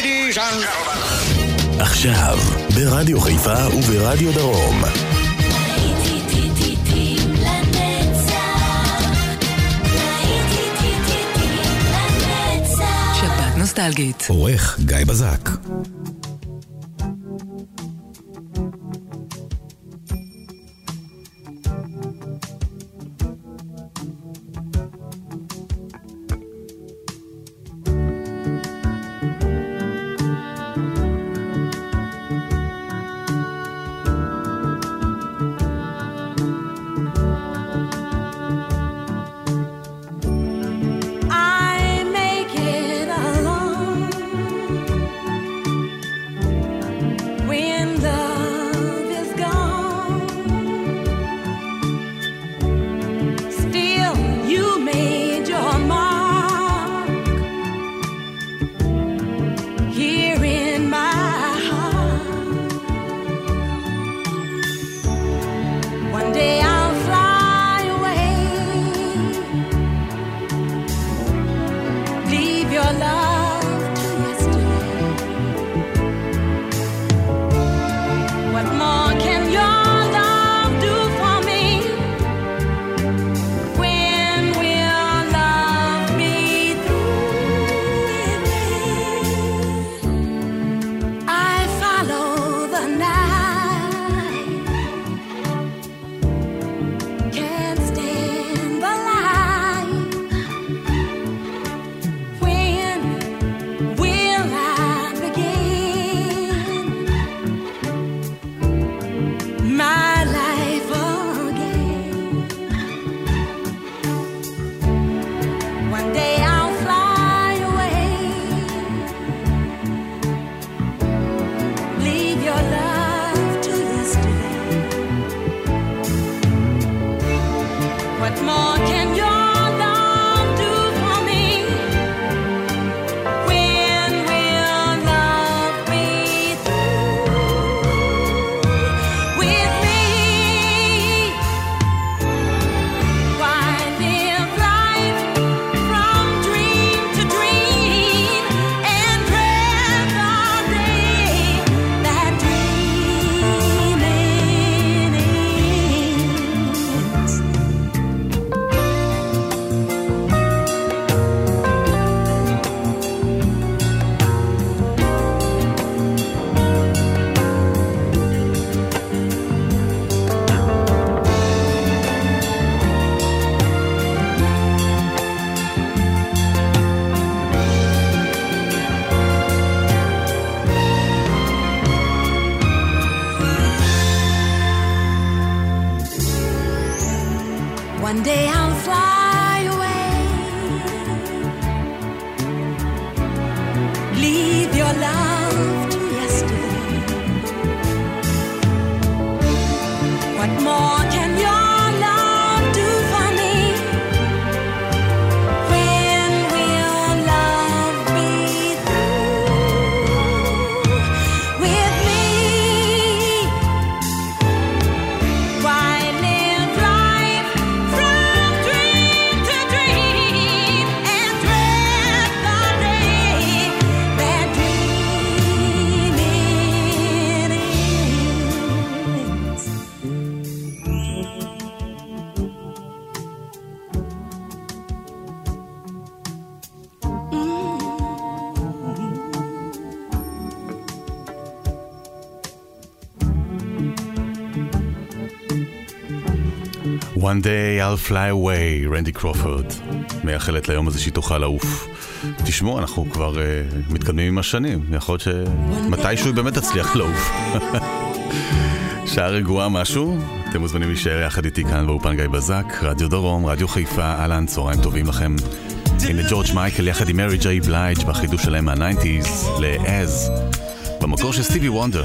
ladies and gentlemen. עכשיו, ברדיו חיפה וברדיו דרום. נוסטלגית. עורך גיא בזק One day I'll fly away, רנדי קרופורד. מייחלת ליום הזה שהיא תוכל לעוף. תשמעו, אנחנו כבר uh, מתקדמים עם השנים, יכול להיות שמתישהו היא באמת תצליח לעוף. שעה רגועה משהו? אתם מוזמנים להישאר יחד איתי כאן באופן גיא בזק, רדיו דרום, רדיו חיפה, אהלן, צהריים טובים לכם. הנה ג'ורג' מייקל יחד עם מרי ג'יי בלייג' והחידוש שלהם מהניינטיז ל-אז, במקור של סטיבי וונדר.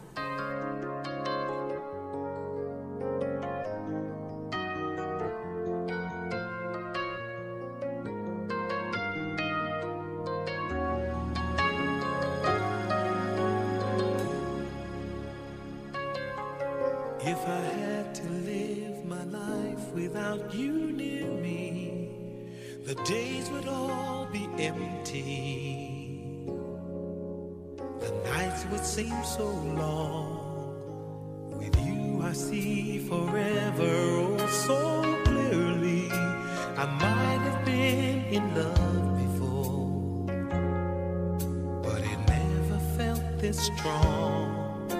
this strong.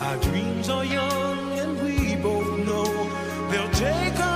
Our dreams are young, and we both know they'll take us.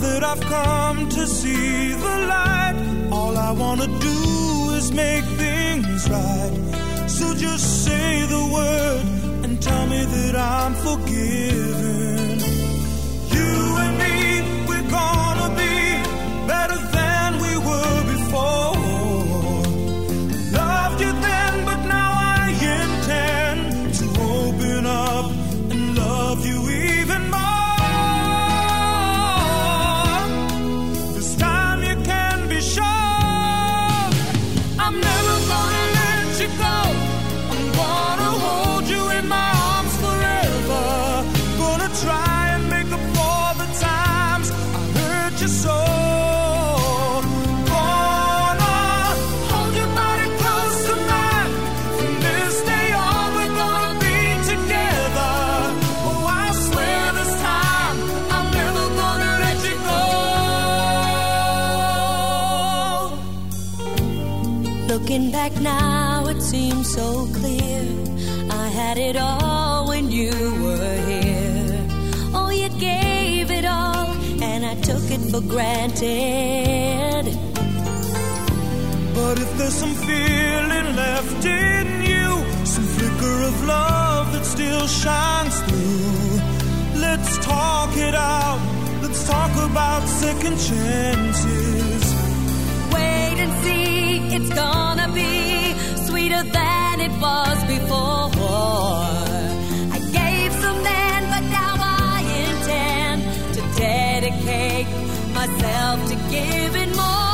that I've come to see the light, all I want to do is make things right. So just say the word and tell me that I'm forgiven. So clear. I had it all when you were here. Oh, you gave it all, and I took it for granted. But if there's some feeling left in you, some flicker of love that still shines through, let's talk it out. Let's talk about second chances. Wait and see, it's gonna be sweeter than it was before. I gave some then, but now I intend to dedicate myself to giving more.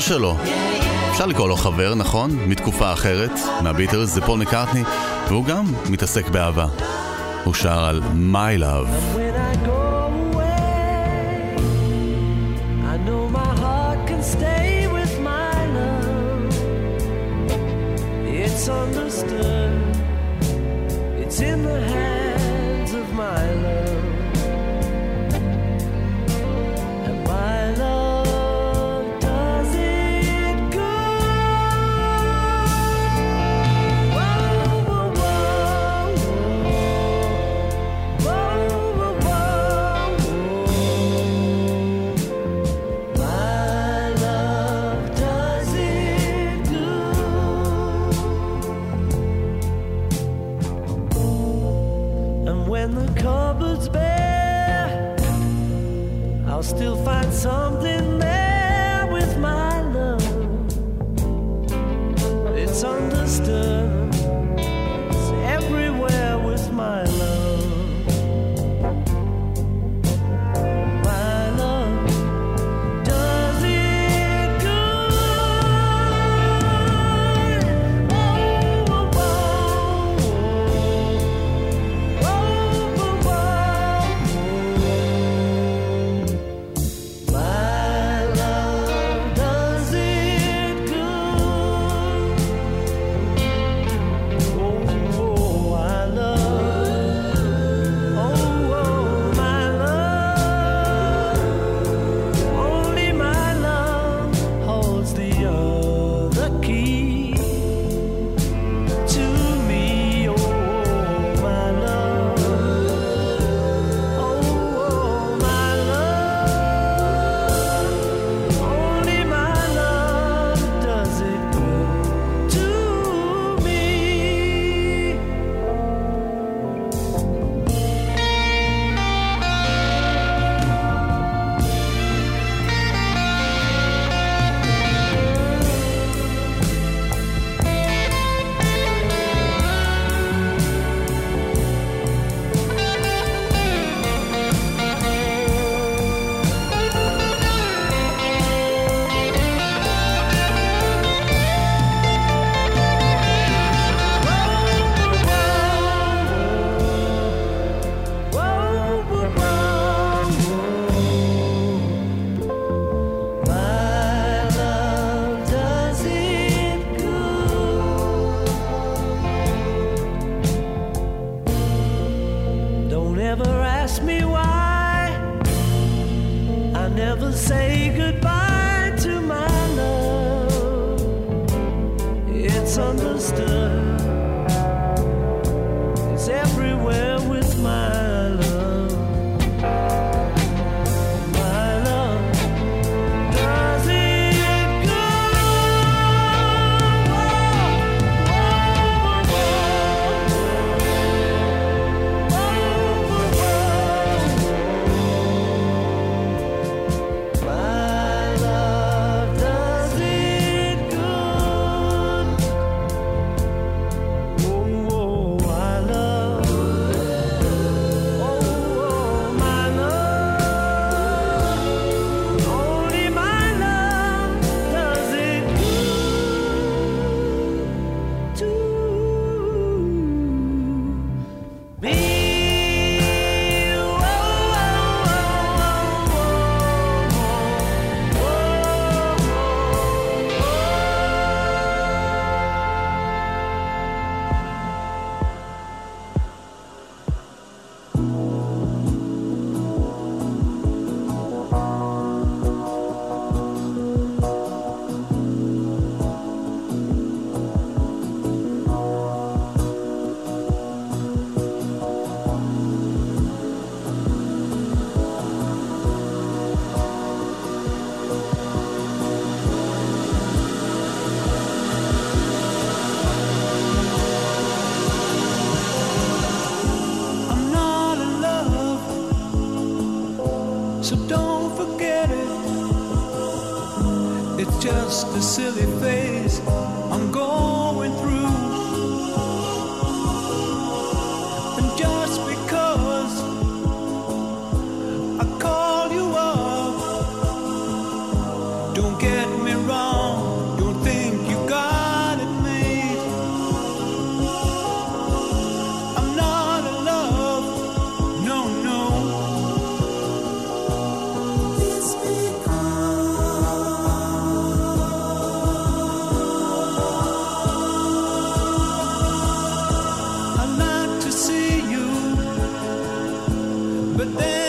שלו, אפשר לקרוא לו חבר, נכון? מתקופה אחרת, מהביטלס, זה פול מקארטני, והוא גם מתעסק באהבה. הוא שר על My Love. And just because But then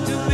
to be.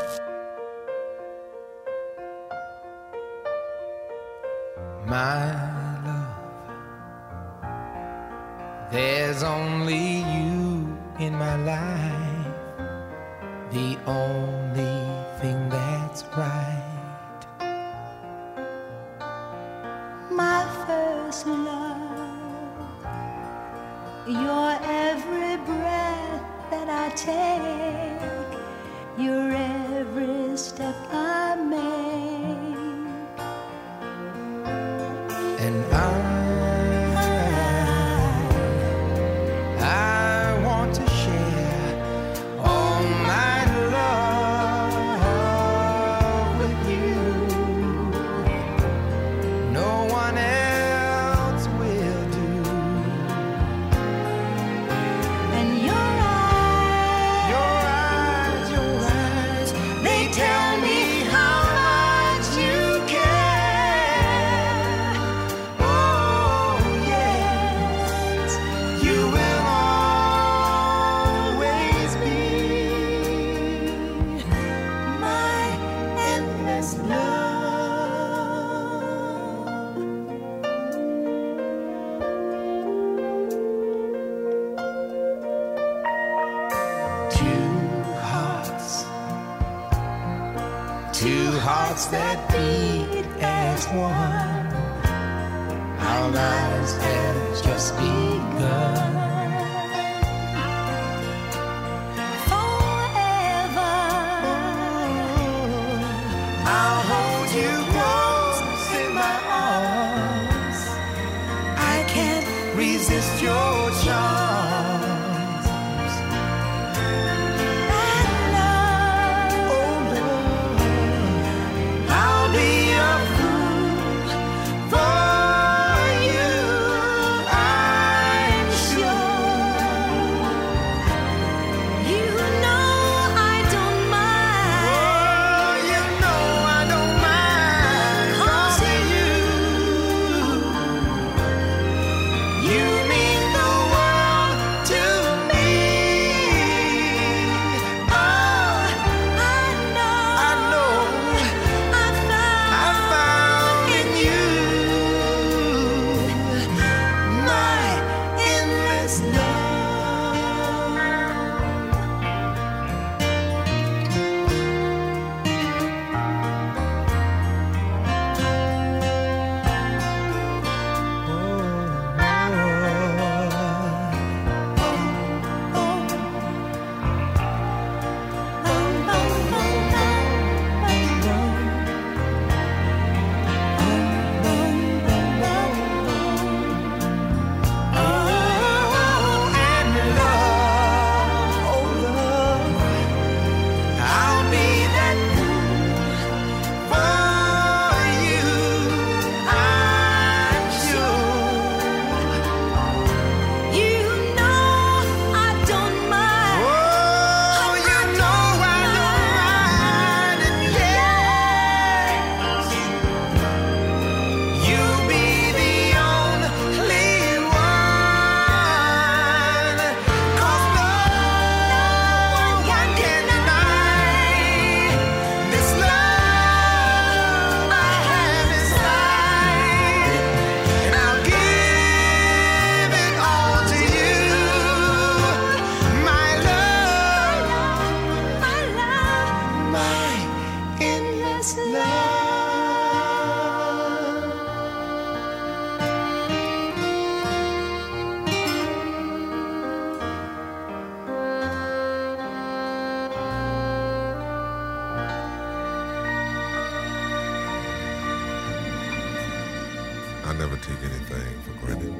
I never take anything for granted.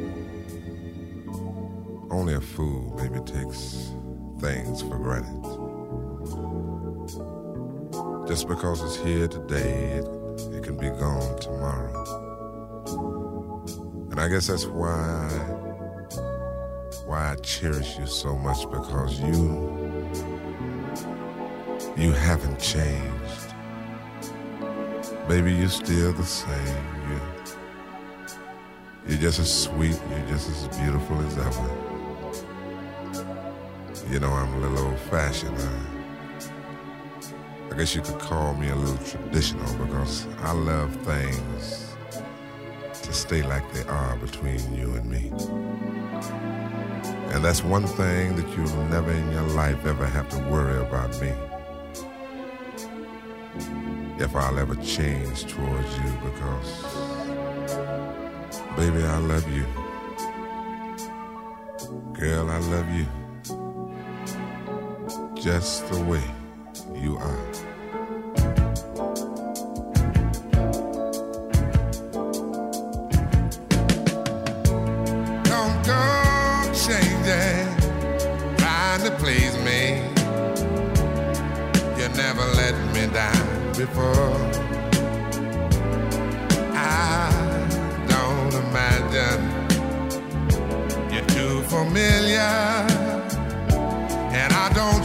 Only a fool maybe takes things for granted. Just because it's here today, it, it can be gone tomorrow. And I guess that's why why I cherish you so much because you you haven't changed. Baby, you're still the same. You're just as sweet, you're just as beautiful as ever. You know, I'm a little old fashioned. I, I guess you could call me a little traditional because I love things to stay like they are between you and me. And that's one thing that you'll never in your life ever have to worry about me. If I'll ever change towards you because Baby, I love you. Girl, I love you. Just the way you are. Don't go changing, trying to please me. You never let me down before.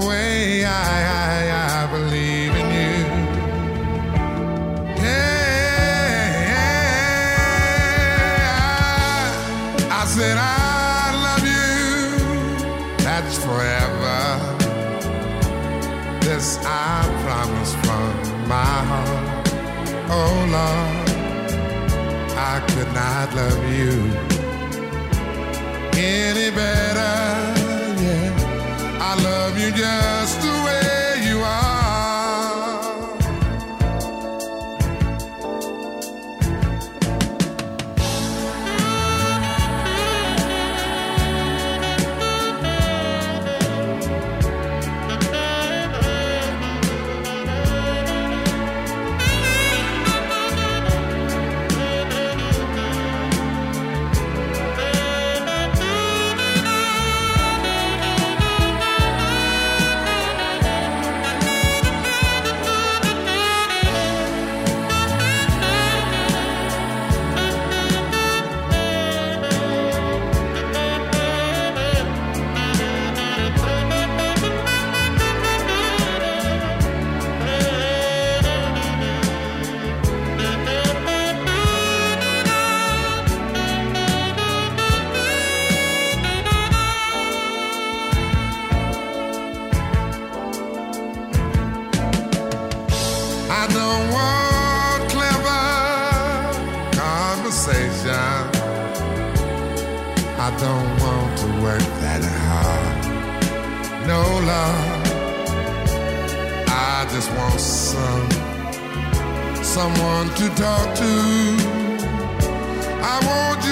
the way I, I, I believe in you? Yeah, I said I love you. That's forever. This I promise from my heart. Oh Lord. I could not love you any better. Someone to talk to. I want you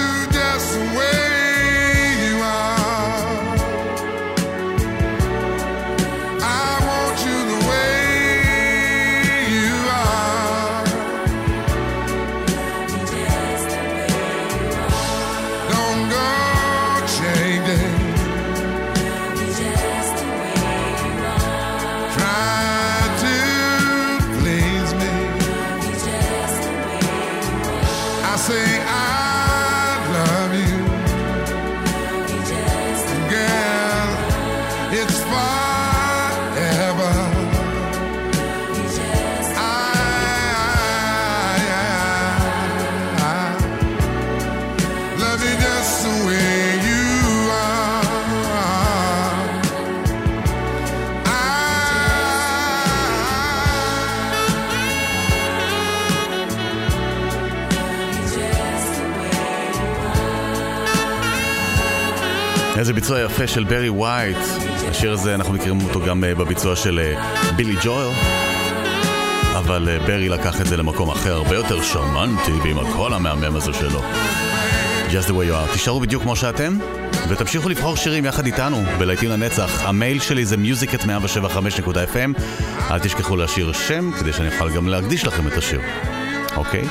יפה של ברי ווייט. השיר הזה, אנחנו מכירים אותו גם אה, בביצוע של אה, בילי ג'ויל. אבל אה, ברי לקח את זה למקום אחר, הרבה יותר שרמנטי, ועם הקול המהמם הזה שלו. Just the way you are. תישארו בדיוק כמו שאתם, ותמשיכו לבחור שירים יחד איתנו, בלהיטים לנצח. המייל שלי זה music at 175.fm. אל תשכחו להשאיר שם, כדי שאני אוכל גם להקדיש לכם את השיר. אוקיי?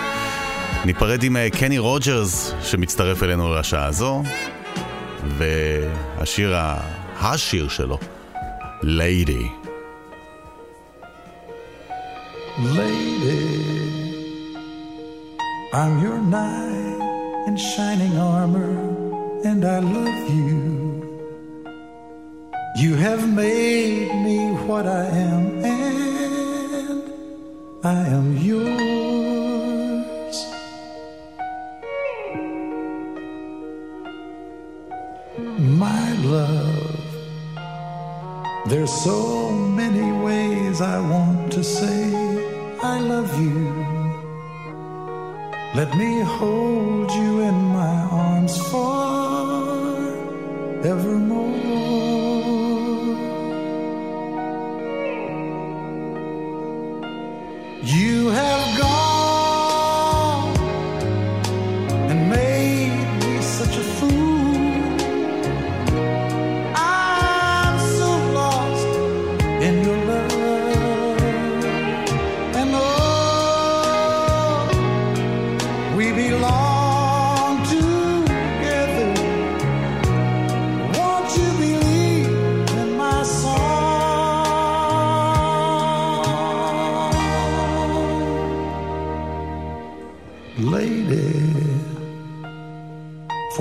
ניפרד עם קני רוג'רס, שמצטרף אלינו לשעה הזו, והשיר, ה- השיר שלו, ליידי. Lady, I'm your knight in shining armor, and I love you. You have made me what I am, and I am yours. There's so many ways I want to say I love you. Let me hold you in my arms forevermore.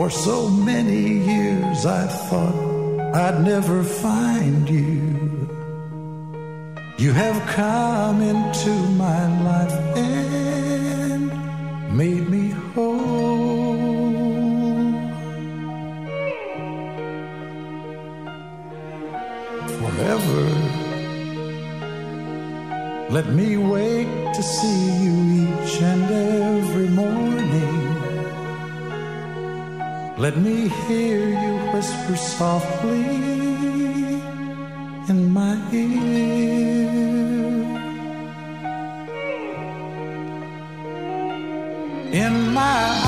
For so many years I thought I'd never find you. You have come into my life and made me whole. Forever, let me Let me hear you whisper softly in my ear. In my